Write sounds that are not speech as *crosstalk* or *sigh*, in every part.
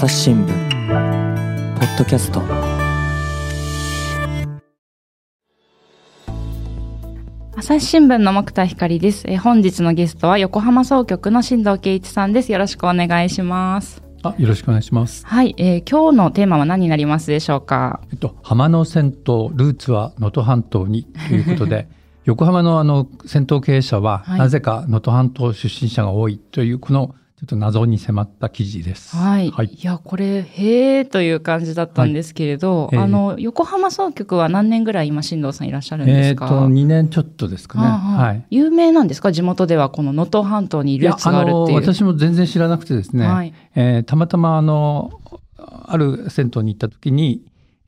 朝日新聞ポッドキャスト朝日新聞の木田光です。えー本日のゲストは横浜総局の新藤圭一さんです。よろしくお願いします。あ、よろしくお願いします。はい、えー今日のテーマは何になりますでしょうか？えっと、浜の銭湯ルーツは能登半島にということで、*laughs* 横浜のあの銭湯経営者は、はいなぜか能登半島出身者が多いというこのちょっと謎に迫った記事です。はい、はい。い、やこれへえという感じだったんですけれど、はい。ええ。あの横浜総局は何年ぐらい今新藤さんいらっしゃるんですか？えっと、2年ちょっとですかね。はい。有名なんですか？地元ではこの能登半島にルーツがあるっていう。私も全然知らなくてですね、はい。えーたまたまあの、ある銭湯に行った時に、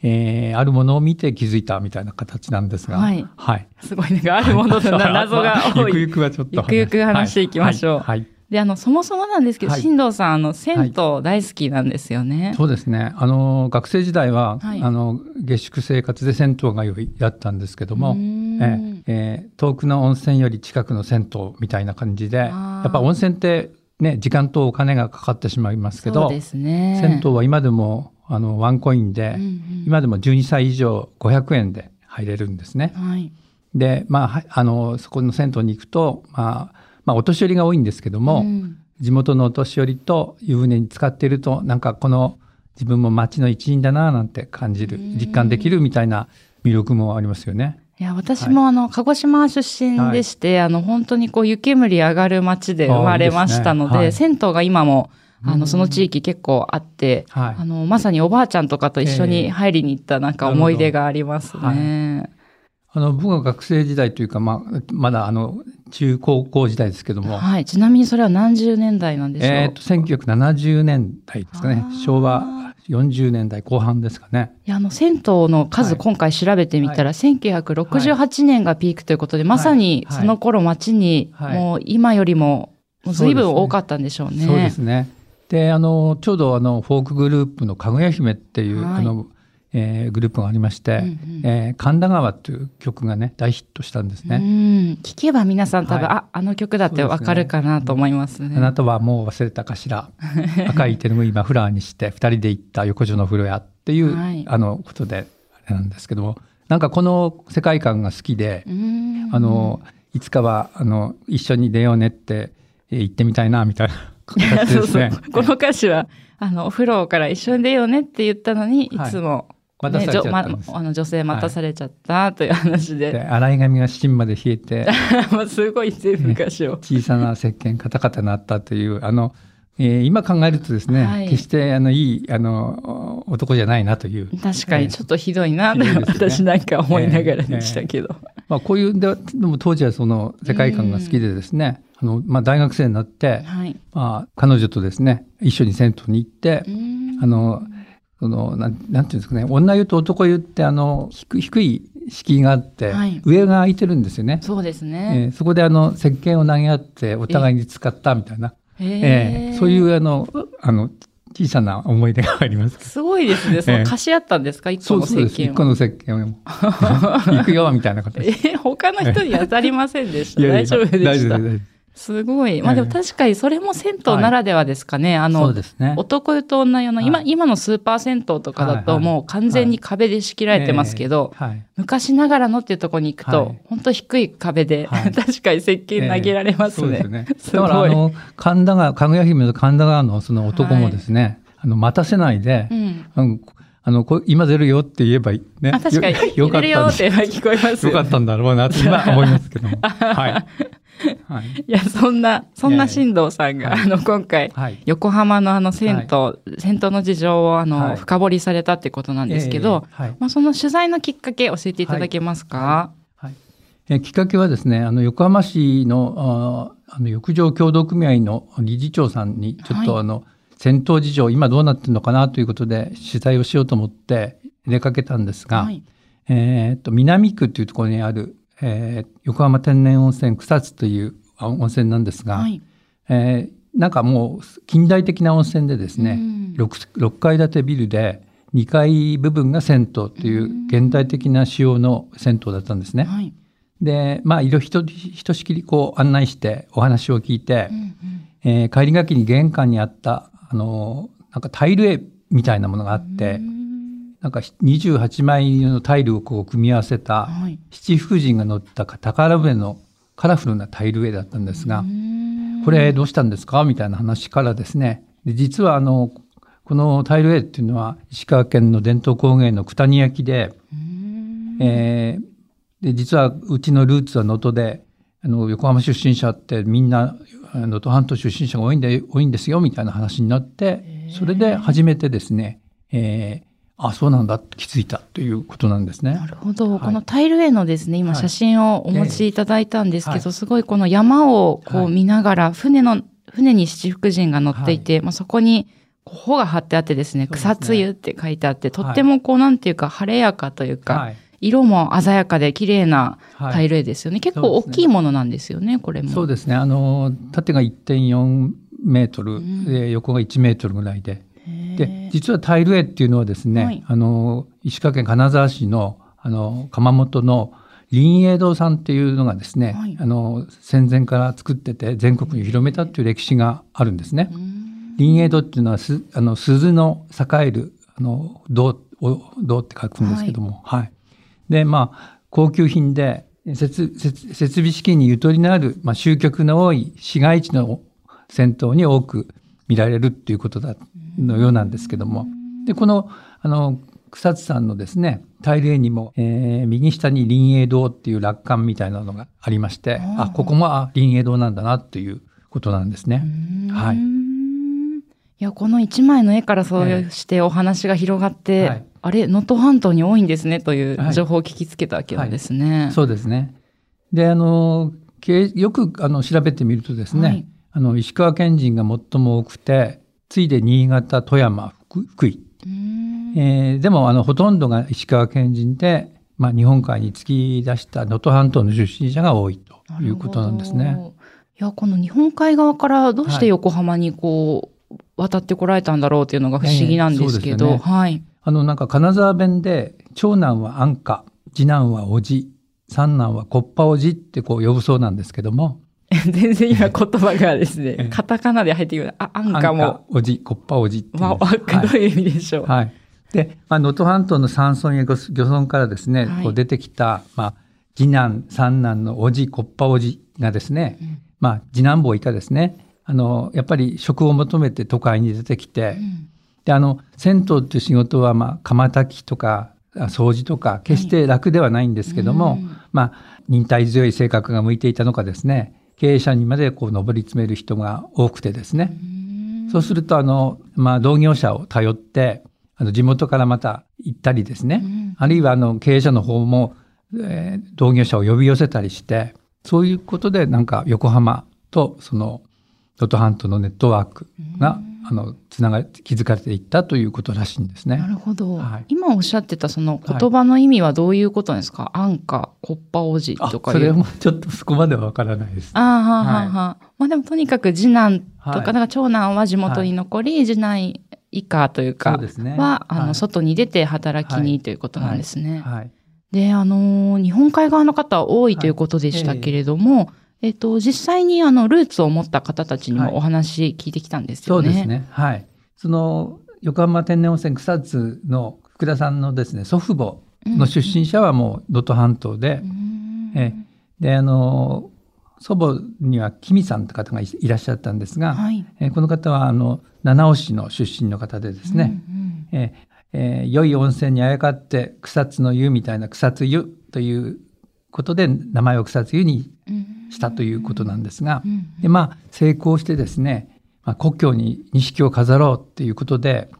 えーあるものを見て気づいたみたいな形なんですが、はい。はい。すごいなんかあるもののな謎が多い。*laughs* ゆくゆくはちょっとゆくゆく話していきましょう。はい。はいであのそもそもなんですけど、はい新藤さんあの銭湯大好きなんですよね。そうですね。あの学生時代は、はいあの下宿生活で銭湯が良いだったんですけどもええー遠くの温泉より近くの銭湯みたいな感じで、やっぱ温泉ってね時間とお金がかかってしまいますけど、ね。銭湯は今でもあのワンコインで、うんうん今でも12歳以上500円で入れるんですね。はい。で、まあはあのそこの銭湯に行くと、まあまあお年寄りが多いんですけども。うん。地元のお年寄りと湯船に使っているとなんかこの自分も町の一員だななんて感じるうん。実感できるみたいな魅力もありますよね。いや私もあの、鹿児島出身でして、あの本当にこう湯煙上がる町で生まれましたので、ね。はい。銭湯が今もあうん。のその地域結構あって、はい。あのまさにおばあちゃんとかと一緒に入りに行ったなんか思い出がありますね。あの僕が学生時代というか、まあ、まだあの中高校時代ですけども、はい。ちなみにそれは何十年代なんでしょう、えー、と1970年代ですかね。昭和40年代後半ですかね。いや、あの、銭湯の数、はい。今回調べてみたら、1968年がピークということで、まさにはいその頃街に、はい。もう今よりも、もう随分多かったんでしょうね。そうですね。であのちょうどあのフォークグループのかぐや姫っていう、はい。あのえーグループがありまして、うんうん。えー神田川という曲がね大ヒットしたんですね。うん。聞けば皆さん多分、はい。あ、あの曲だってわかるかなと思いますね。あなたはもう忘れたかしら。*laughs* 赤い手ぬぐいマフラーにして二人で行った横丁の風呂屋っていう、はい。あのことであれなんですけどもなんかこの世界観が好きで、うん。あのいつかはあの一緒に出ようねってえー言ってみたいなみたいな *laughs* 形そうそう。この歌詞は、あの、お風呂から一緒に出ようねって言ったのに、いつも、待たされちゃったまんです。あの女性待たされちゃったという話で、で洗い髪が芯まで冷えて。*laughs* すごい全部歌詞を。*laughs* 小さな石鹸カタカタ鳴ったというあの、えー今考えるとですね、はい。決してあのいいあの男じゃないなという。確かにちょっとひどいなと、ひどいですね。私なんか思いながらでしたけど。まあ、こういうででも当時はその世界観が好きでですね、あのまあ、大学生になって、はい。まあ、彼女とですね一緒に銭湯に行って、あのそのなんなんていうんですかね女湯と男湯ってあの低低い敷居があって、はい上が空いてるんですよね。そうですえね。ーそこであの石鹸を投げ合ってお互いに使ったみたいな、へーえーそういうあのあの小さな思い出があります。すごいですね。その貸し合ったんですか？一個の石そうそうです。一鹸を。個の石鹸を *laughs* 行くよみたいな形。えー他の人に当たりませんでした。いやいや大丈夫でした大丈夫。大丈夫すごい。まあでも確かにそれも銭湯ならではですかね。あそのう、ですね。男湯と女湯の、今、はい今のスーパー銭湯とかだとはいはいもう完全に壁で仕切られてますけど、えーはい昔ながらのっていうところに行くと、はい本当低い壁で、はい *laughs* 確かに石鹸投げられますね。そうですね。*laughs* すだから。あの神田川かぐや姫と神田川のその男もですね、あの待たせないで、うん。うんあのこ今出るよって言えばいいね。あ、確かに。よよか入れるよって聞こえますよ。よかったんだろうなって今思いますけども。*laughs* はい。はい。*laughs* いや、そんな、そんな新藤さんが、はいあの、今回、はい。横浜のあの銭湯、銭湯の事情をあの、はい。深掘りされたってことなんですけど、まあ、その取材のきっかけ教えていただけますか、はい、えーきっかけはですね、あの横浜市のあの浴場協同組合の理事長さんにちょっとはいあの、戦闘事情今どうなってるのかなということで取材をしようと思って出かけたんですが、はい。えーっと南区というところにある、えー横浜天然温泉草津というあ温泉なんですが、はい。えーなんかもう近代的な温泉でですね、うん 6, 6階建てビルで2階部分が銭湯という現代的な仕様の銭湯だったんですね。はい。でまあいろひとひとしきりこう案内してお話を聞いて、うんうんえー帰りがけに玄関にあったあのなんかタイル絵みたいなものがあって、なんか28枚のタイルをこう組み合わせたはい。七福神が乗った宝船のカラフルなタイル絵だったんですが、これどうしたんですか？みたいな話からですね、で実はあの、このタイル絵っていうのは石川県の伝統工芸の九谷焼で、えーで、実はうちのルーツは能登で、あの、横浜出身者ってみんな、能登半島出身者が多いんで、多いんですよ、みたいな話になって、それで初めてですね、えーあ、そうなんだって気づいたということなんですねな。るほど。はいこのタイル絵のですね、今はい写真をお持ちいただいたんですけど、はいすごいこの山をこうはい見ながら、船の、船に七福神が乗っていて、まあ、そこに、穂が張ってあってですね、草つゆって書いてあって、とってもこうなんていうか晴れやかというか、はい。色も鮮やかで綺麗なはいタイル絵ですよね。結構大きいものなんですよね、これも。そうですね。あの、縦が1.4メートル、んで横が1メートルぐらいで。で、実はタイル絵っていうのはですね、はい。あの、石川県金沢市の、あの、窯元の林栄堂さんっていうのがですね、はい。あの、戦前から作ってて全国に広めたっていう歴史があるんですね。うん。林栄堂っていうのはす、あの、鈴の栄える、あの、銅を、銅って書くんですけども、はい。で、まあ、高級品で、設設設備資金にゆとりのある、まあ、集客の多い市街地の銭湯に多く見られるっていうことだ、のようなんですけども。で、この、あの、草津さんのですね、タイル絵にも、えー右下に林栄堂っていう落款みたいなのがありまして、あここも、あ、林栄堂なんだなっていうことなんですね。はいいや、この一枚の絵からそうしてお話が広がって、はいあれ、能登半島に多いんですねというはい情報を聞きつけたわけなんですね。そうですね。で、あの、けよくあの調べてみるとですね、はいあの石川県人が最も多くて、次いで新潟、富山、福福井。えーでもあのほとんどが石川県人で、まあ、日本海に突き出した能登半島の出身者が多いということなんですね。いや、この日本海側からどうして横浜にこう、渡ってこられたんだろうっていうのが不思議なんですけど、ええそうですよねはい。あのなんか金沢弁で長男は安価、次男はおじ、三男はこっぱおじってこう呼ぶそうなんですけども、*laughs* 全然今言葉がですええ。ね、カタカナで入ってくる。あ、アンカも。おじ、こっぱおじっていどういう意味でしょう。はい。で、まあ、能登半島の山村や漁漁村からですね、はい。こう出てきた、まあ、次男、三男のおじ、こっぱおじがですね、うん。まあ、次男坊以下ですね、あの、やっぱり職を求めて都会に出てきて、うん。で、あの、銭湯っていう仕事は、まあ、釜炊きとか、あ掃除とか、決して楽ではないんですけども、うん。まあ、忍耐強い性格が向いていたのかですね、経営者にまでこう上り詰める人が多くてですね、そうすると、あの、まあ、同業者を頼って、あの、地元からまた行ったりですね、うん。あるいは、あの、経営者の方も、えー同業者を呼び寄せたりして、そういうことで、なんか、横浜と、その、能登半島のネットワークが、あの、つなが、築かれていったということらしいんですね。なるほど、はい今おっしゃってたその言葉の意味はどういうことですか、安価、コッパおじあ、とか。それもちょっとそこまではわからないです。ああ、はあ、はあ、はあ。まあでもとにかく次男とか、はいだから長男は地元に残り、次男以下というか、そうですねは、あの、はい外に出て働きに、はいということなんですね。はい。で、あのー日本海側の方多いということでしたけれども、えっと、実際にあの、ルーツを持った方たちにはいもお話聞いてきたんですよね。そうですね。はい。その、横浜天然温泉草津の福田さんのですね、祖父母の出身者はもう能登半島でう、ん。えで、あの、祖母にはキミさんって方がいいらっしゃったんですが、はい。えーこの方は、あの、七尾市の出身の方でですね、うんえーえー良い温泉にあやかって草津の湯みたいな草津湯ということで名前を草津湯にうんしたということなんですが、うんでまあ成功してですね、まあ、故郷に錦を飾ろうっていうことで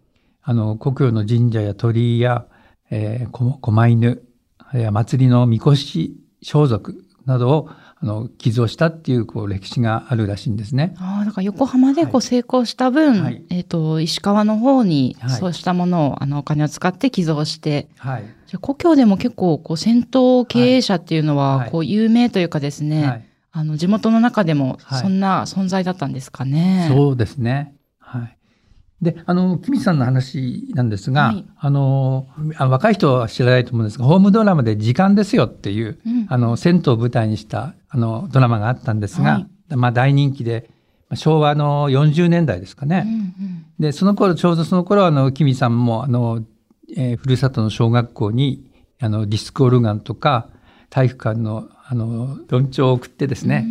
あの故郷の神社や鳥居や、えー、こ狛犬あるいは祭りのみこし装束などをあの寄贈したっていうこう歴史があるらしいんですね。ああ、だから横浜でこはう成功した分、はい。えっ、と、石川の方にはい。そうしたものを、あの、お金を使って寄贈して、はい。じゃあ故郷でも結構、こう、戦闘経営者っていうのは、はい。こう、有名というかですね、はいあの、地元の中でも、はいそんな存在だったんですかね。そうですね。はい。で、あの、キミさんの話なんですが、はいあの、あ若い人は知らないと思うんですが、ホームドラマで時間ですよっていう、うんあの、銭湯を舞台にした、あの、ドラマがあったんですが、はいまあ大人気で、まあ昭和の40年代ですかうんね。で、その頃、ちょうどその頃、あの、キミさんも、あの、えー、ふるさとの小学校に、あの、ディスクオルガンとか、体育館の、あの、どんちょうを送ってですね、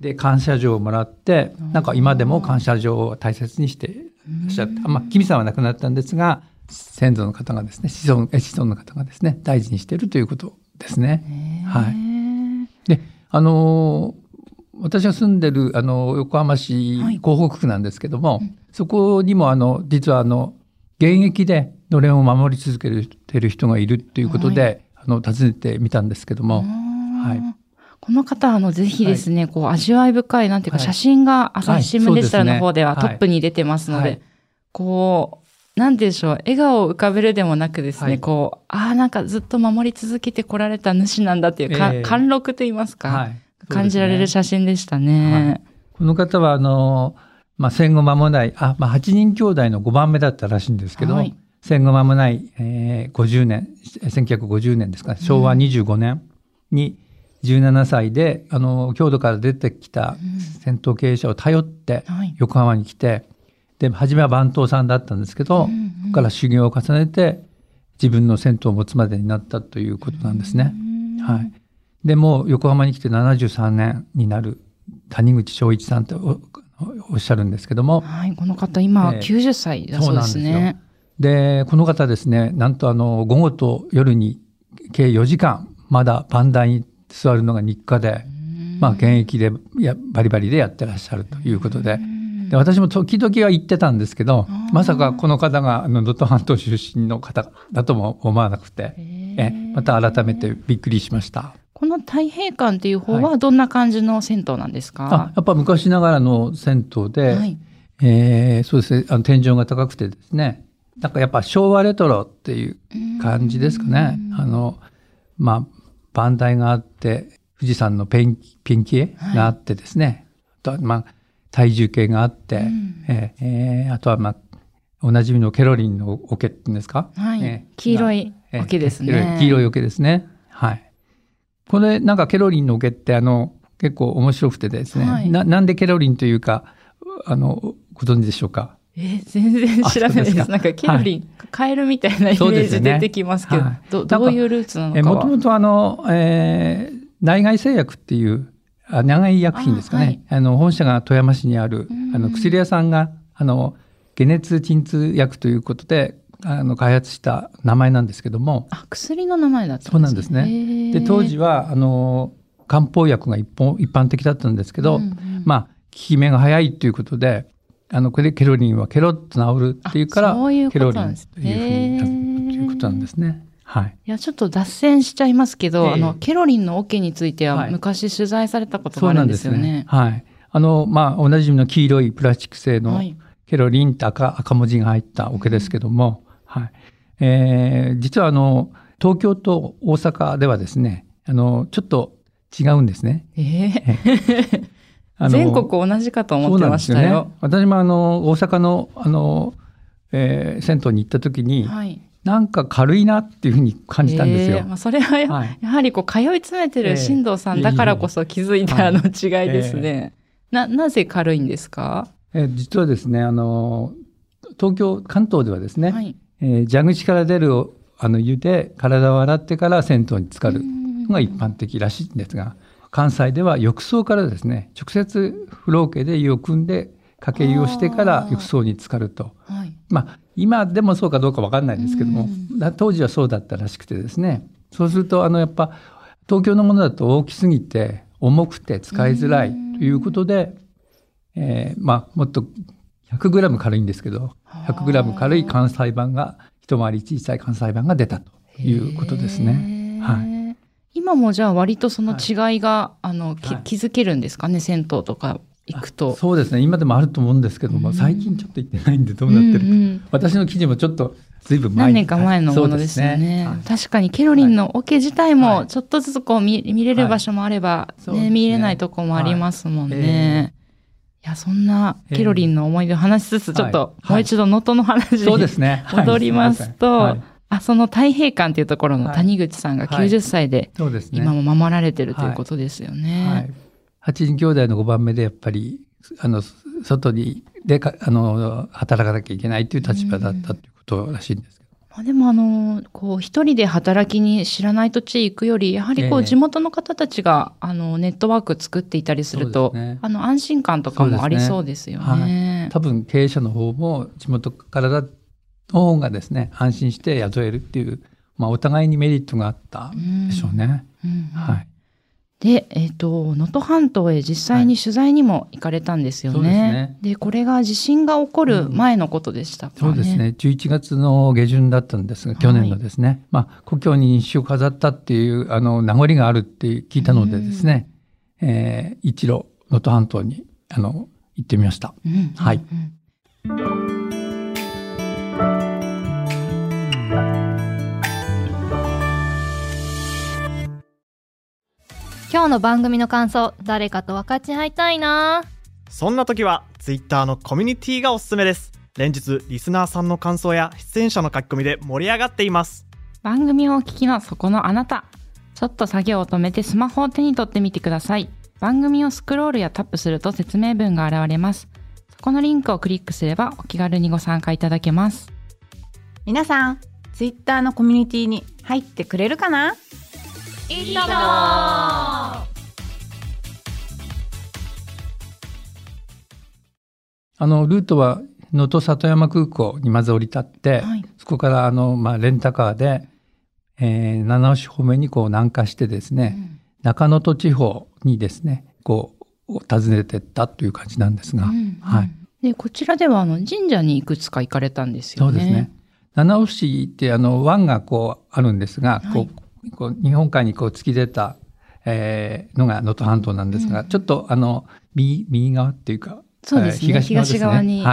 で、感謝状をもらって、なんか今でも感謝状を大切にしてらっしゃって、まあ、キミさんは亡くなったんですが、先祖の方がですね、子孫、子孫の方がですね、大事にしているということですね。はい。で、あの私が住んでるあの横浜市港北区なんですけども、はい、そこにもあの実はあの現役でのれんを守り続けてる人がいるということで、はい、あの訪ねてみたんですけども、はい、この方あのぜひですね、はい、こう味わい深いなんていうか、写真が朝日新聞デジタルの方ではトップに出てますので、こうなんでしょう、笑顔を浮かべるでもなくですね、こう、ああ、なんかずっと守り続けてこられた主なんだっていうか、えー、貫禄と言いますか、はい。感じられる写真でしたね。はい、この方は、あの、まあ、戦後間もない、あ、まあ、8人兄弟の5番目だったらしいんですけど、はい、戦後間もない、えー、50年、1950年ですか、昭和25年に17歳で、うん、あの、郷土から出てきた戦闘経営者を頼って横浜に来て、はい、で、初めは番頭さんだったんですけど、そこから修行を重ねて、自分の銭湯を持つまでになったということなんですね。はい。でも横浜に来て73年になる谷口昭一さんとおっしゃるんですけども、はい、この方今90歳だそうですね。でこの方ですねなんとあの午後と夜に計4時間まだ番台に座るのが日課で、まあ、現役でやバリバリでやってらっしゃるということで。で私も時々は言ってたんですけどまさかこの方があの能登半島出身の方だとも思わなくてえまた改めてびっくりしました。この太平館っていう方はどんな感じの銭湯なんですか、はい、やっぱ昔ながらの銭湯で、はい、えー、そうですね。あの天井が高くてですね。なんかやっぱ昭和レトロっていう感じですかね。あのまあ番台があって富士山のペンペンキ絵があってですね、はい、あとまあ体重計があって、えー、えー、あとはまあおなじみのケロリンの桶っていうんですか、はい。えー、黄色い桶ですね、黄色い桶ですね。はい。これなんかケロリンの桶ってあの結構面白くてですね、はい、ななんでケロリンというかあのご存知でしょうか？えー、全然知らないです。ですなんかケロリン、はい、カエルみたいなイメージ出てきますけど、ねはい、どどういうルーツなのかもともとあの、えー、内外製薬っていうあ長い薬品ですかね。あ、はい、あの本社が富山市にあるあの薬屋さんがあの解熱鎮痛薬ということであの開発した名前なんですけども。あ薬の名前だったんですね。そうなんですね。で当時はあの漢方薬が一本一般的だったんですけど、うんうん、まあ効き目が早いということであのこれでケロリンはケロッと治るっていうからケロリンというふうにということなんですね。はい、いやちょっと脱線しちゃいますけど、あのケロリンの桶については昔取材されたことがあるんですよね。ねはい。あのまあおなじみの黄色いプラスチック製のケロリンって赤赤文字が入った桶ですけども、はい。えー、実はあの、東京と大阪ではですね、あの、ちょっと違うんですね。えー *laughs* 全国同じかと思ってましたよ。よね、私もあの、大阪の、あの、えー、銭湯に行った時に、はい、なんか軽いなっていうふうに感じたんですよ。えー、まあ、それはやはい、やはりこう通い詰めてる進藤さんだからこそ気づいたあの違いですね。な、なぜ軽いんですか？えー、実はですね、あの、東京、関東ではですね、はい、えー、蛇口から出るあの湯で体を洗ってから銭湯に浸かるのが一般的らしいんですが関西では浴槽からですね直接風呂桶で湯を汲んでかけ湯をしてから浴槽に浸かると、はい、まあ今でもそうかどうか分かんないですけども当時はそうだったらしくてですね。そうするとあのやっぱ東京のものだと大きすぎて重くて使いづらいということで、えー、まあもっと 100g 軽いんですけど 100g 軽い関西版が一回り小さい関西版が出たということですね。はい、今もじゃあ割とその違いが、はい、あの、はい、気づけるんですかね？銭湯とか行くと。そうですね。今でもあると思うんですけども、最近ちょっと行ってないんでどうなってるか、うんうん、私の記事もちょっとずいぶん前何年か前のものですよね、ね。はい、確かにケロリンの桶自体もちょっとずつこう見見れる場所もあれば、ね、ね、見れないとこもありますもんね。えーいや、そんなケロリンの思い出を話しつつ、ちょっともう一度能登の話に、そうですね。戻りますと、あ、その太平館っていうところの谷口さんが90歳で、今も守られてるということですよね。はい。8人兄弟の5番目でやっぱり、あの、外にであの働かなきゃいけないという立場だったということらしいんですけど。まあ、でもあのこう一人で働きに知らない土地行くよりやはりこう地元の方たちが、あのネットワーク作っていたりすると、ね、あの安心感とかもありそうですよね。ねはい、多分経営者の方も地元からの方がですね安心して雇えるっていう、まあ、お互いにメリットがあったでしょうね。うんうん、はい。で、えっ、ー、と、能登半島へ実際に取材にも行かれたんですよね。はい、ね。でこれが地震が起こる前のことでしたかね、うん、そうですね。11月の下旬だったんですが、去年のですね、はい、まあ、故郷に日誌を飾ったっていう、あの、名残があるって聞いたのでですね、うん、えー、一路、能登半島に、あの、行ってみました。うん、はい。うん今日の番組の感想、誰かと分かち合いたいなそんな時は、Twitter のコミュニティがおすすめです。連日、リスナーさんの感想や出演者の書き込みで盛り上がっています。番組をお聞きのそこのあなた。ちょっと作業を止めてスマホを手に取ってみてください。番組をスクロールやタップすると説明文が現れます。そこのリンクをクリックすればお気軽にご参加いただけます。皆さん、Twitter のコミュニティに入ってくれるかな？いいともあのルートは能登里山空港にまず降り立って、はい、そこからあの、まあ、レンタカーで、えー、七尾市方面にこう南下してですね、うん、中能登地方にですねこう訪ねてったという感じなんですが、うんうん、はい、でこちらではあの神社にいくつか行かれたんですよね。そうですね。七尾市ってあの湾がこうあるんですが、はい、こうこう日本海にこう突き出た、えー、のが能登半島なんですが、うん、ちょっとあの右右側っていうかそうですね、東側ですね。側に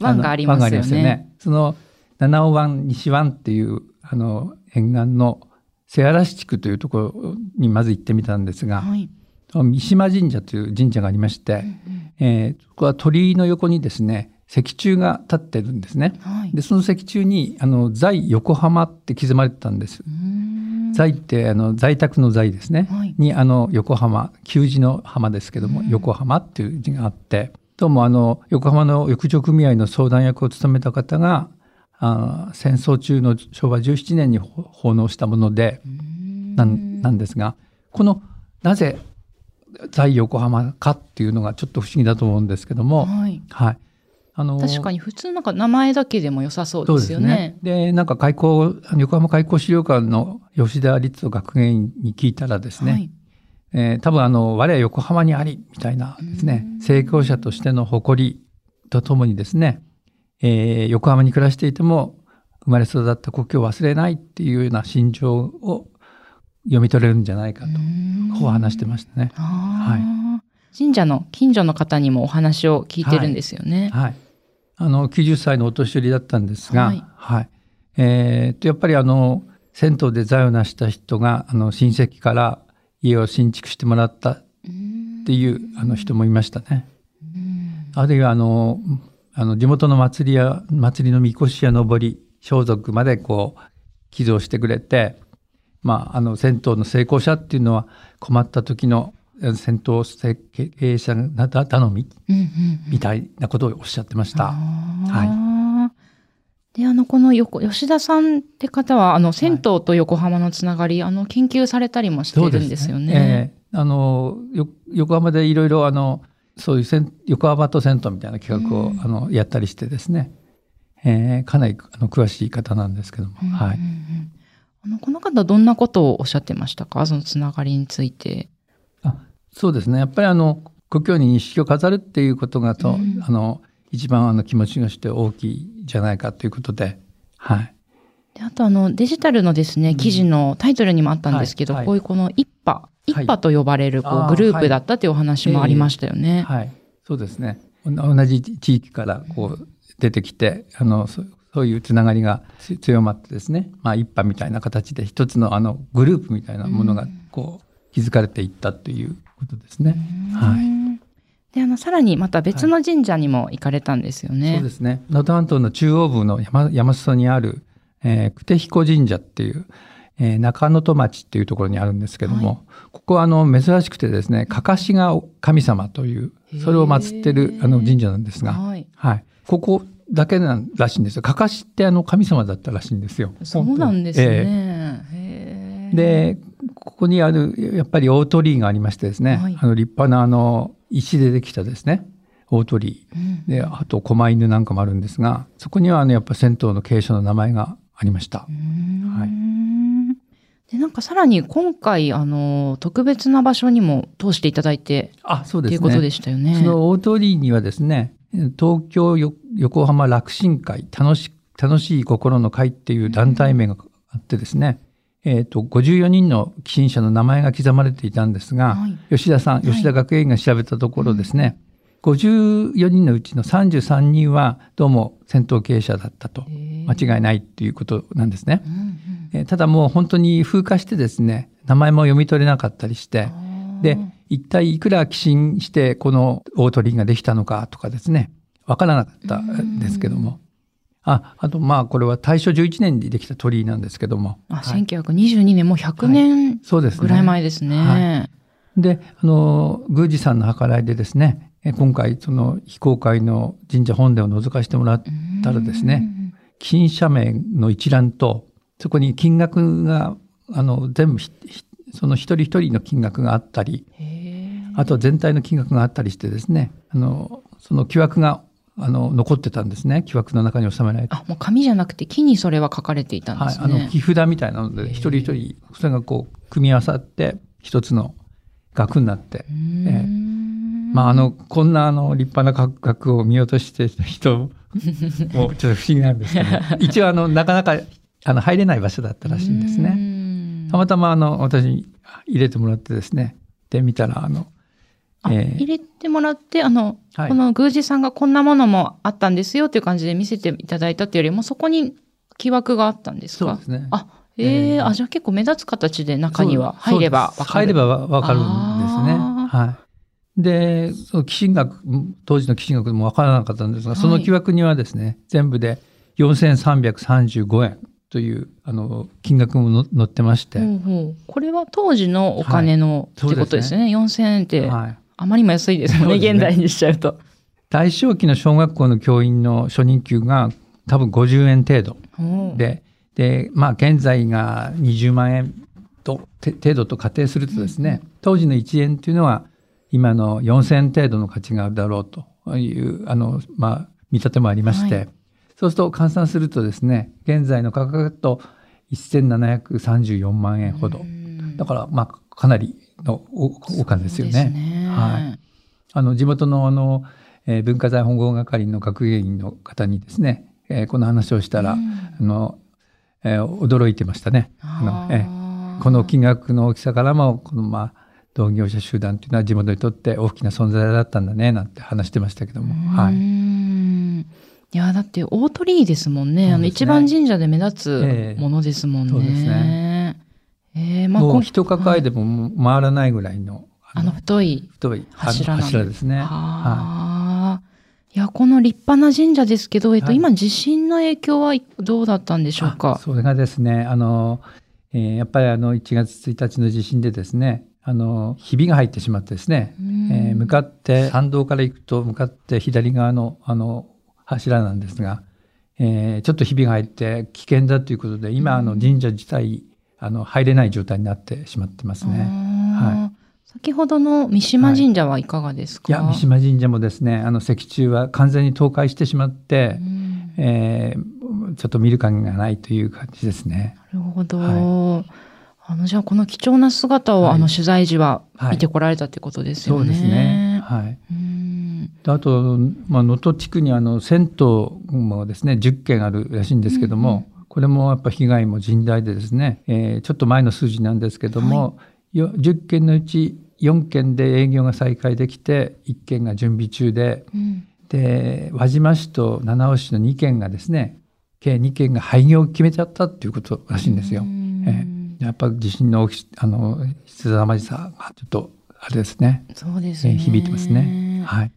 湾がありますよね。ね。その七尾湾西湾っていうあの沿岸の瀬嵐地区というところにまず行ってみたんですが、はい、三島神社という神社がありまして、うんうん、えー、そこは鳥居の横にですね石柱が立ってるんですね。はい、でその石柱にあの在横浜って刻まれてたんです。在ってあの在宅の在ですね、はい、にあの横浜旧字の浜ですけども、うん、横浜っていう字があって。どうもあの横浜の浴場組合の相談役を務めた方があ戦争中の昭和17年に奉納したものでなんなんですがこのなぜ在横浜かっていうのがちょっと不思議だと思うんですけども、はい、はい。あの確かに普通なんか名前だけでも良さそうですよね。で、ね、なんか開港横浜開港資料館の吉田律学芸員に聞いたらですね、はい、えー、多分あの我は横浜にありみたいなですね成功者としての誇りとともにですね、えー、横浜に暮らしていても生まれ育った故郷を忘れないっていうような心情を読み取れるんじゃないかとこう話してましたね。はい神社の近所の方にもお話を聞いてるんですよね。はい。はい、あの、90歳のお年寄りだったんですが、はい。はい、えー、と、やっぱりあの、銭湯で財を成した人が、あの、親戚から家を新築してもらったっていう、あの人もいましたね。あるいはあの、あの、地元の祭りや、祭りのみこしや上り、装束までこう、寄贈してくれて、まあ、あの、銭湯の成功者っていうのは困った時の戦闘経営者頼み、みたいなことをおっしゃってました。はい。で、あの、この横、吉田さんって方は、あの、銭湯と横浜のつながり、はい、あの、研究されたりもしてるんですよね。ねえー、あの、横浜でいろいろ、あの、そういうせん横浜と銭湯みたいな企画を、うん、あのやったりしてですね、えー、かなりあの詳しい方なんですけども、うんうんうん、はい。あのこの方どんなことをおっしゃってましたか？そのつながりについて。そうですね。やっぱりあの、故郷に錦を飾るっていうことがと、うん、あの、一番あの気持ちがして大きいじゃないかということで、はい。であとあの、デジタルのですね、記事のタイトルにもあったんですけど、はいはい、こういうこの一派、一派と呼ばれるこうグループだったというお話もありましたよね。はい、はい、そうですね。同じ地域からこう出てきて、あの、そういうつながりが強まってですね、まあ一派みたいな形で一つのあのグループみたいなものがこう築かれていったということですね。はい。で、あの、さらにまた別の神社にも行かれたんですよね。はい、そうですね。能登半島の中央部の山山裾にある、えー、久手彦神社っていう、えー、中野戸町っていうところにあるんですけども、はい、ここはあの珍しくてですね、かかしが神様という、それを祀ってるあの神社なんですが、はい、はい。ここだけなんらしいんですよ。かかしってあの神様だったらしいんですよ。そうなんですね。えー、で、ここにある、やっぱり大鳥居がありましてですね、はい、あの立派なあの石でできたですね、大鳥居、うん、で、あと狛犬なんかもあるんですが、そこにはあのやっぱ銭湯の継承の名前がありました。はい。で、なんかさらに今回、あの、特別な場所にも通していただいて、あ、そうですね。ということでしたよね。その大鳥居にはですね、東京横浜楽神会、楽し、楽しい心の会っていう団体名があってですね、うん、えっ、ー、と、54人の寄進者の名前が刻まれていたんですが、はい、吉田さん、吉田学芸員が調べたところですね、はい54人のうちの33人はどうも戦闘経営者だったと。間違いないっていうことなんですね。うんうん、ただもう本当に風化してですね名前も読み取れなかったりしてで一体いくら寄進してこの大鳥居ができたのかとかですねわからなかったんですけども。あ、あとまあこれは大正11年にできた鳥居なんですけども。あ、はい、1922年もう100年ぐらい前ですね。はい、で、あの、宮司さんの計らいでですね、今回その非公開の神社本殿を覗かせてもらったらですね、金社名の一覧と、そこに金額が、あの、全部その一人一人の金額があったり、あと全体の金額があったりしてですね、あの、その木枠があの残ってたんですね。木枠の中に収められてあもう紙じゃなくて木にそれは書かれていたんですね、はい、あの木札みたいなので一人一人それがこう組み合わさって一つの額になって、えー、まあ、あの、こんなあの、立派な価格を見落としてた人も、*laughs* ちょっと不思議なんですけど、一応あの、なかなか、あの、入れない場所だったらしいんですね。たまたまあの、私に入れてもらってですね、で、見たら、あの、えー、入れてもらって、あの、はい、この宮司さんがこんなものもあったんですよっていう感じで見せていただいたっていうよりも、そこに木枠があったんですか？そうですね。あ、えー、えー、あ、じゃあ結構目立つ形で中には入ればわかる。入ればわかるんですね。はい。で、その寄進額、当時の寄進額も分からなかったんですが、はい、その木枠にはですね、全部で4335円というあの金額も載ってまして、うんう。ん、これは当時のお金の、はい、ってことですね。すね4000円って、はい、あまりにも安いですもんね、ね。現代にしちゃうと。大正期の小学校の教員の初任給が多分50円程度。で、で、まあ現在が20万円と程度と仮定するとですね、うん、当時の1円というのは今の4000程度の価値があるだろうという、あの、まあ、見立てもありまして、はい、そうすると換算するとですね、現在の価格だと1734万円ほど。だから、まあ、かなりのお金ですよね。ねはい。あの、地元のあの、えー、文化財保護係の学芸員の方にですね、えー、この話をしたら、あの、えー、驚いてましたね。あのえー、この金額の大きさからも、このまあ、同業者集団というのは地元にとって大きな存在だったんだねなんて話してましたけども。はい。いやだって大鳥居ですもんね。ねあの一番神社で目立つものですもんね。えー、そうですね。えー、まあもう一抱えでも回らないぐらいの。あの太い太い柱柱ですね。はい。いや、この立派な神社ですけど、えっと、はい、今地震の影響はどうだったんでしょうか？それがですね、あの、えー、やっぱりあの1月1日の地震でですね、あの、ひびが入ってしまってですね、えー、向かって参道から行くと向かって左側のあの柱なんですが、えー、ちょっとひびが入って危険だということで、今あの神社自体あの入れない状態になってしまってますね。はい。先ほどの三島神社はいかがですか、はい、三島神社もですね、あの石柱は完全に倒壊してしまって、えー、ちょっと見る感がないという感じですね。なるほど。はいあの、じゃあこの貴重な姿を、はい、あの取材時は見てこられたってことですよね。はい、そうですね。はい。あと、まあ、能登地区にあの銭湯もですね、10軒あるらしいんですけども、これもやっぱ被害も甚大でですね、えー、ちょっと前の数字なんですけども、はい、10軒のうち4軒で営業が再開できて、1軒が準備中で、うん、で、輪島市と七尾市の2軒がですね、計2軒が廃業を決めちゃったっていうことらしいんですよ。えーやっぱ地震のあの質ざまじさがちょっとあれですね。そうですね、響いてますね。はい。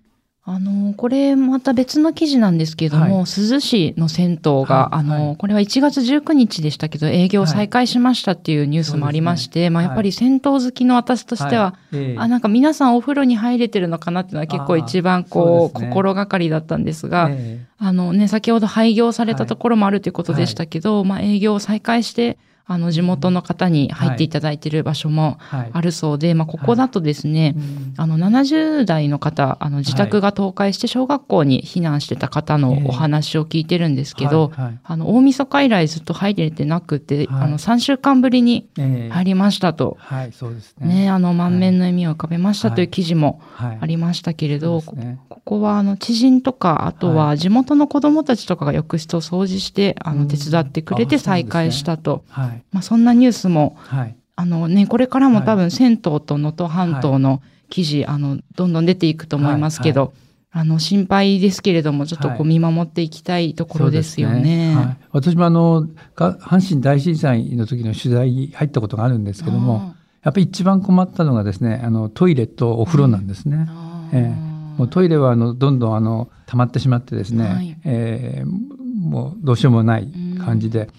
あの、これまた別の記事なんですけども、はい、珠洲市の銭湯が、はい、あの、はい、これは1月19日でしたけど、営業再開しましたっていうニュースもありまして、ね、まあやっぱり銭湯好きの私としては、えー、あ、なんか皆さんお風呂に入れてるのかなっていうのは結構一番こう、ね、心がかりだったんですが、えー、あのね、先ほど廃業されたところもあるということでしたけど、まあ営業を再開して、あの、地元の方に入っていただいている場所もあるそうで、はい、まあ、ここだとですね、はい、あの、70代の方、あの、自宅が倒壊して小学校に避難してた方のお話を聞いてるんですけど、はい、あの、大晦日以来ずっと入れてなくて、あの、3週間ぶりに入りましたと。はい、そうですね。ね、あの、満面の笑みを浮かべましたという記事もありましたけれど、ね、ここは、あの、知人とか、あとは地元の子供たちとかが浴室を掃除して、あの、手伝ってくれて再開したと。はいまあ、そんなニュースも、はい、あのね、これからも多分銭湯と能登半島の記事、あの、どんどん出ていくと思いますけど、あの、心配ですけれども、ちょっとこう見守っていきたいところですよね。ね。はい、私もあの、阪神大震災の時の取材に入ったことがあるんですけども、やっぱり一番困ったのがですね、あの、トイレとお風呂なんですね。うん、えー、もうトイレはあの、どんどんあの、溜まってしまってですね、はい、えー、もうどうしようもない感じで、うん、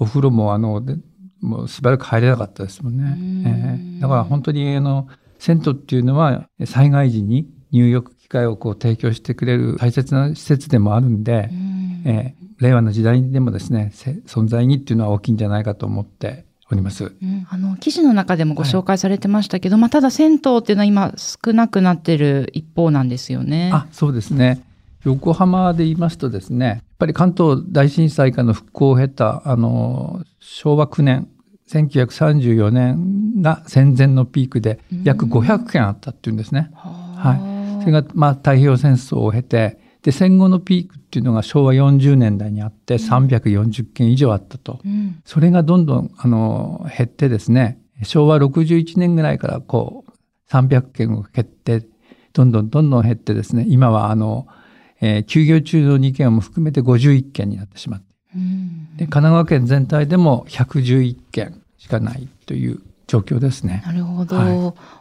お風呂もあの、もうしばらく入れなかったですもんね。えー、だから本当にあの銭湯っていうのは災害時に入浴機会をこう提供してくれる大切な施設でもあるんで、えー、令和の時代でもですね存在にっていうのは大きいんじゃないかと思っております、うん、あの記事の中でもご紹介されてましたけど、はい、まあ、ただ銭湯っていうのは今少なくなってる一方なんですよね。あそうですね横浜で言いますとですね、やっぱり関東大震災からの復興を経た、あの、昭和9年、1934年が戦前のピークで約500件あったっていうんですね。はい。それが、まあ、太平洋戦争を経て、で、戦後のピークっていうのが昭和40年代にあって340件以上あったと。うん、それがどんどん、あの、減ってですね、昭和61年ぐらいからこう、300件を減って、どんどんどんどん減ってですね、今はあの、えー、休業中の2件も含めて51件になってしまって、うん、で神奈川県全体でも111件しかないという状況ですね。なるほど。はい、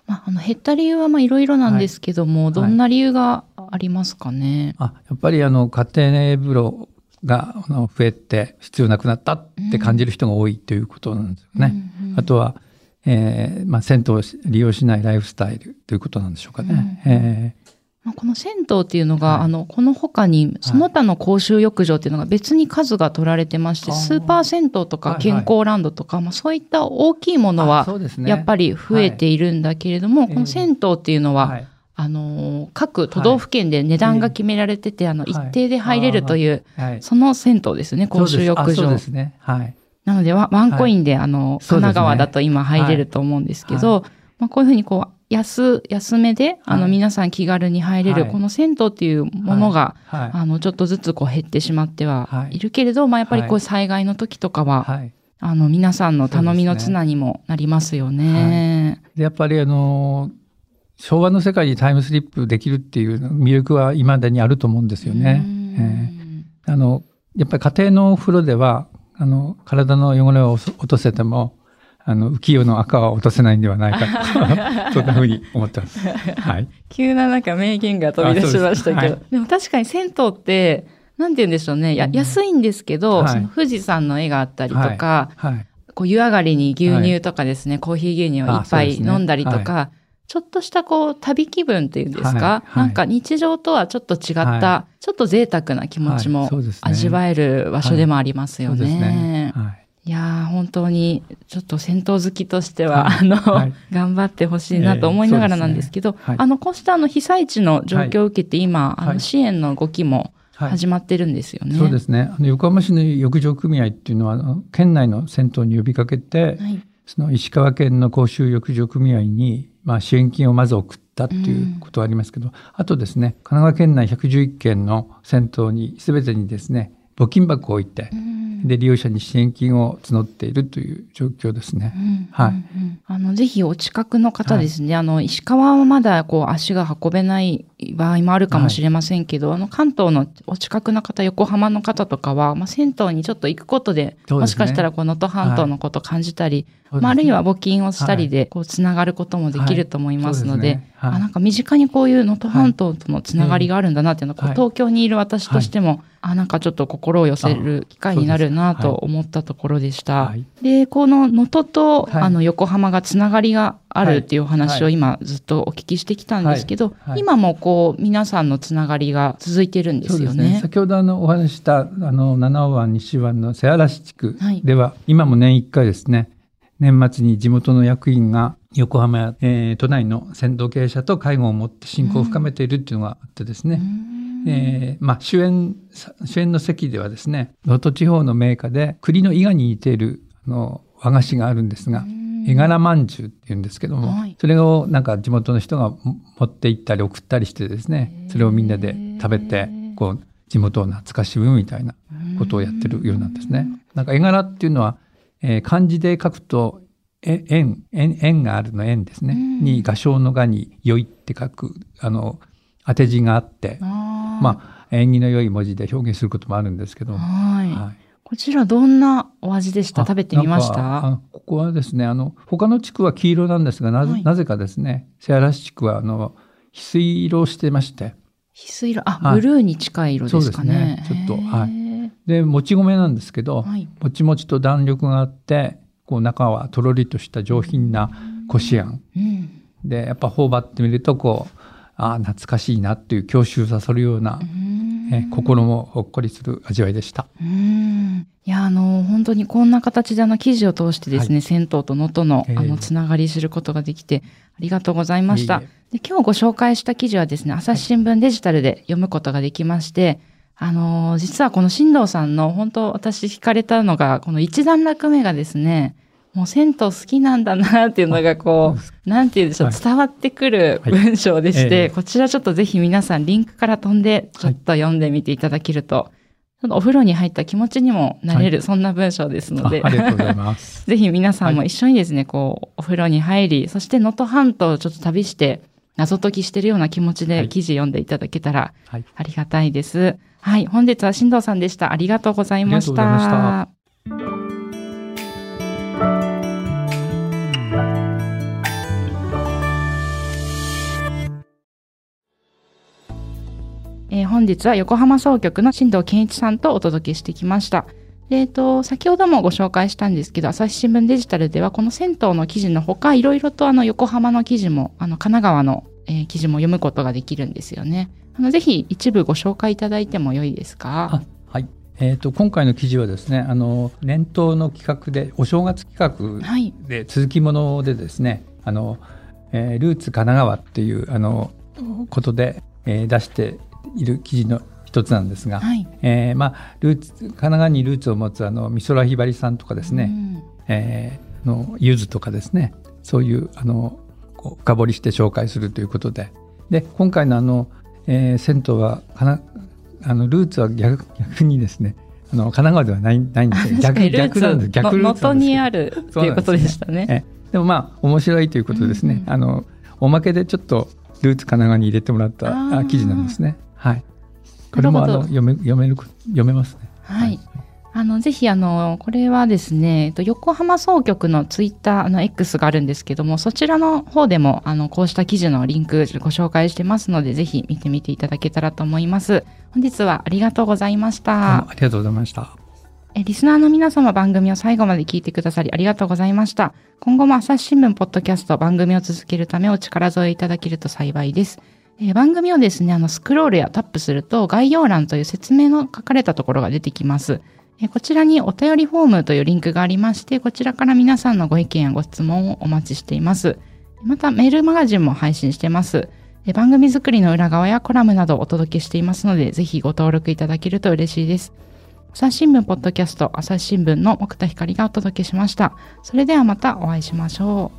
まあ、あの減った理由はまあいろいろなんですけども、はい、どんな理由がありますかね？あ、やっぱりあの家庭風呂が増えて必要なくなったって感じる人が多いということなんですよね。うんうん、あとは、えーまあ、銭湯を利用しないライフスタイルということなんでしょうかね。うんうん、えーこの銭湯っていうのが、はい、あの、この他に、その他の公衆浴場っていうのが別に数が取られてまして、はい、スーパー銭湯とか健康ランドとか、はいはい、まあそういった大きいものは、やっぱり増えているんだけれども、この銭湯っていうのは、あの、各都道府県で値段が決められてて、あの、一定で入れるという、その銭湯ですね、公衆浴場。です。ね。はい。なのでワ、ワンコインで、あの、神奈川だと今入れると思うんですけど、まあこういうふうにこう、安、安めで、あの、皆さん気軽に入れる、この銭湯っていうものが、あの、ちょっとずつこう減ってしまってはいるけれど、まあ、やっぱりこう災害の時とかは、あの、皆さんの頼みの綱にもなりますよね。でやっぱりあの、昭和の世界にタイムスリップできるっていう魅力は未だにあると思うんですよね。えー、あの、やっぱり家庭のお風呂では、あの、体の汚れを落とせても、あの、浮世の赤は落とせないんではないかと、*laughs* そんなふうに思ってます。はい。急ななんか名言が飛び出しましたけど。ではい、でも確かに銭湯って、なんて言うんでしょうね。や、安いんですけど、はい、その富士山の絵があったりとか、はい、はい、こう湯上がりに牛乳とかですね、コーヒー牛乳をいっぱい飲んだりとか、ちょっとしたこう旅気分っていうんですか、はい、なんか日常とはちょっと違った、はい、ちょっと贅沢な気持ちも味わえる場所でもありますよね。はいいや本当にちょっと戦闘好きとしては、はい、あの、はい、*laughs* 頑張ってほしいなと思いながらなんですけど、えーねはい、あの、こうしたあの被災地の状況を受けて今、あの支援の動きも始まってるんですよね。そうですね。あの横浜市の浴場組合っていうのは、県内の銭湯に呼びかけて、その石川県の公衆浴場組合に、まあ、支援金をまず送ったっていうことはありますけど、うん、あとですね、神奈川県内111件の銭湯に、すべてにですね、募金箱を置いて、うん。で利用者に支援金を募っているという状況ですね。うん、はい。あのぜひお近くの方ですね、はい、あの石川はまだこう足が運べない場合もあるかもしれませんけど、はい、あの関東のお近くの方、横浜の方とかは、まあ、銭湯にちょっと行くことで、ね、もしかしたらこの能登半島のことを感じたり、はい、まあ、あるいは募金をしたりで、こう、つながることもできると思いますので、はい、あなんか身近にこういう能登半島とのつながりがあるんだなってい。うのは、東京にいる私としても、あなんかちょっと心を寄せる機会になるなと思ったところでした。でこの能登と、あの横浜がつながりがあるっていうお話を今ずっとお聞きしてきたんですけど、今もこう皆さんのつながりが続いてるんですよね。ね。先ほどあのお話したあの七尾湾西湾の瀬嵐地区では、今も年1回ですね年末に地元の役員が横浜や、えー、都内の先導経営者と会合を持って親交を深めているっていうのがあってですね、えー、まあ、主演、主演の席ではですね、能登地方の名家で栗の伊賀に似ているあの和菓子があるんですが、絵柄まんじゅうっていうんですけども、はい、それをなんか地元の人が持って行ったり送ったりしてですね、それをみんなで食べて、こう、地元を懐かしむみたいなことをやってるようなんですね。なんか絵柄っていうのは、えー、漢字で書くと、え縁、縁、縁があるの縁ですね。に、画商の画に、良いって書く、あの、当て字があって、まあ、縁起の良い文字で表現することもあるんですけど。はい。はいこちらどんなお味でした？食べてみました？ここはですね、あの、他の地区は黄色なんですが、なぜはい、なぜかですね、瀬嵐地区は、あの、翡翠色をしてまして。翡翠色、あ、はい、ブルーに近い色ですかね。そうですね。ちょっと、はい。で、もち米なんですけど、はい、もちもちと弾力があって、こう中はとろりとした上品なこしあん。うん、で、やっぱ頬張ってみると、こう、ああ、懐かしいなっていう郷愁させるような、え心もほっこりする味わいでした。うんいや、あの、本当にこんな形であの記事を通してですね、はい、銭湯と能登の、あの、つながりすることができて、ありがとうございました。で今日ご紹介した記事はですね、朝日新聞デジタルで読むことができまして、あの実はこの新藤さんの本当私惹かれたのが、この一段落目がですね、もう銭湯好きなんだなっていうのがこう、なんて言うんでしょう、伝わってくる文章でして、こちらちょっとぜひ皆さんリンクから飛んでちょっと読んでみていただけると、ちょっとお風呂に入った気持ちにもなれる、そんな文章ですので、ありがとうございます。*laughs* ぜひ皆さんも一緒にですね、こう、お風呂に入り、そして能登半島をちょっと旅して、謎解きしてるような気持ちで記事読んでいただけたらありがたいです。はい、本日は新藤さんでした。ありがとうございました。本日は横浜総局の新藤健一さんとお届けしてきました。えっ、ー、と、先ほどもご紹介したんですけど、朝日新聞デジタルでは、この銭湯の記事のほか、いろいろとあの、横浜の記事も、あの、神奈川の、えー、記事も読むことができるんですよね。あの、ぜひ一部ご紹介いただいても良いですか？はい。えーと、今回の記事はですねあの年頭の企画でお正月企画で続きものでですね、はい、あのえー、ルーツ神奈川っていうあのことで、えー、出している記事の一つなんですが、はい、えー、まあ、ルーツ神奈川にルーツを持つあの美空ひばりさんとかですね、うん、えー、のゆずとかですねそういうあのこう深掘りして紹介するということで。で今回のあの、えー、銭湯はかなあのルーツは逆逆にですねあの神奈川ではないないんですよ。逆逆なんです。逆ルーツですにあるっていうことでしたね。でねでもまあ面白いということですね、うん、あのおまけでちょっとルーツ神奈川に入れてもらった記事なんですね。はい。これもあの読め読める読めますね。はい。あのぜひあのこれはですね、横浜総局のツイッターの X があるんですけども、そちらの方でもあのこうした記事のリンクご紹介してますので、ぜひ見てみていただけたらと思います。本日はありがとうございました。ありがとうございました。えリスナーの皆様番組を最後まで聞いてくださりありがとうございました。今後も朝日新聞ポッドキャスト番組を続けるためお力添えいただけると幸いです。えー、番組をですね、あの、スクロールやタップすると概要欄という説明の書かれたところが出てきます。えー、こちらにお便りフォームというリンクがありまして、こちらから皆さんのご意見やご質問をお待ちしています。また、メールマガジンも配信してます。えー、番組作りの裏側やコラムなどをお届けしていますので、ぜひご登録いただけると嬉しいです。朝日新聞ポッドキャスト、朝日新聞の木田光がお届けしました。それではまたお会いしましょう。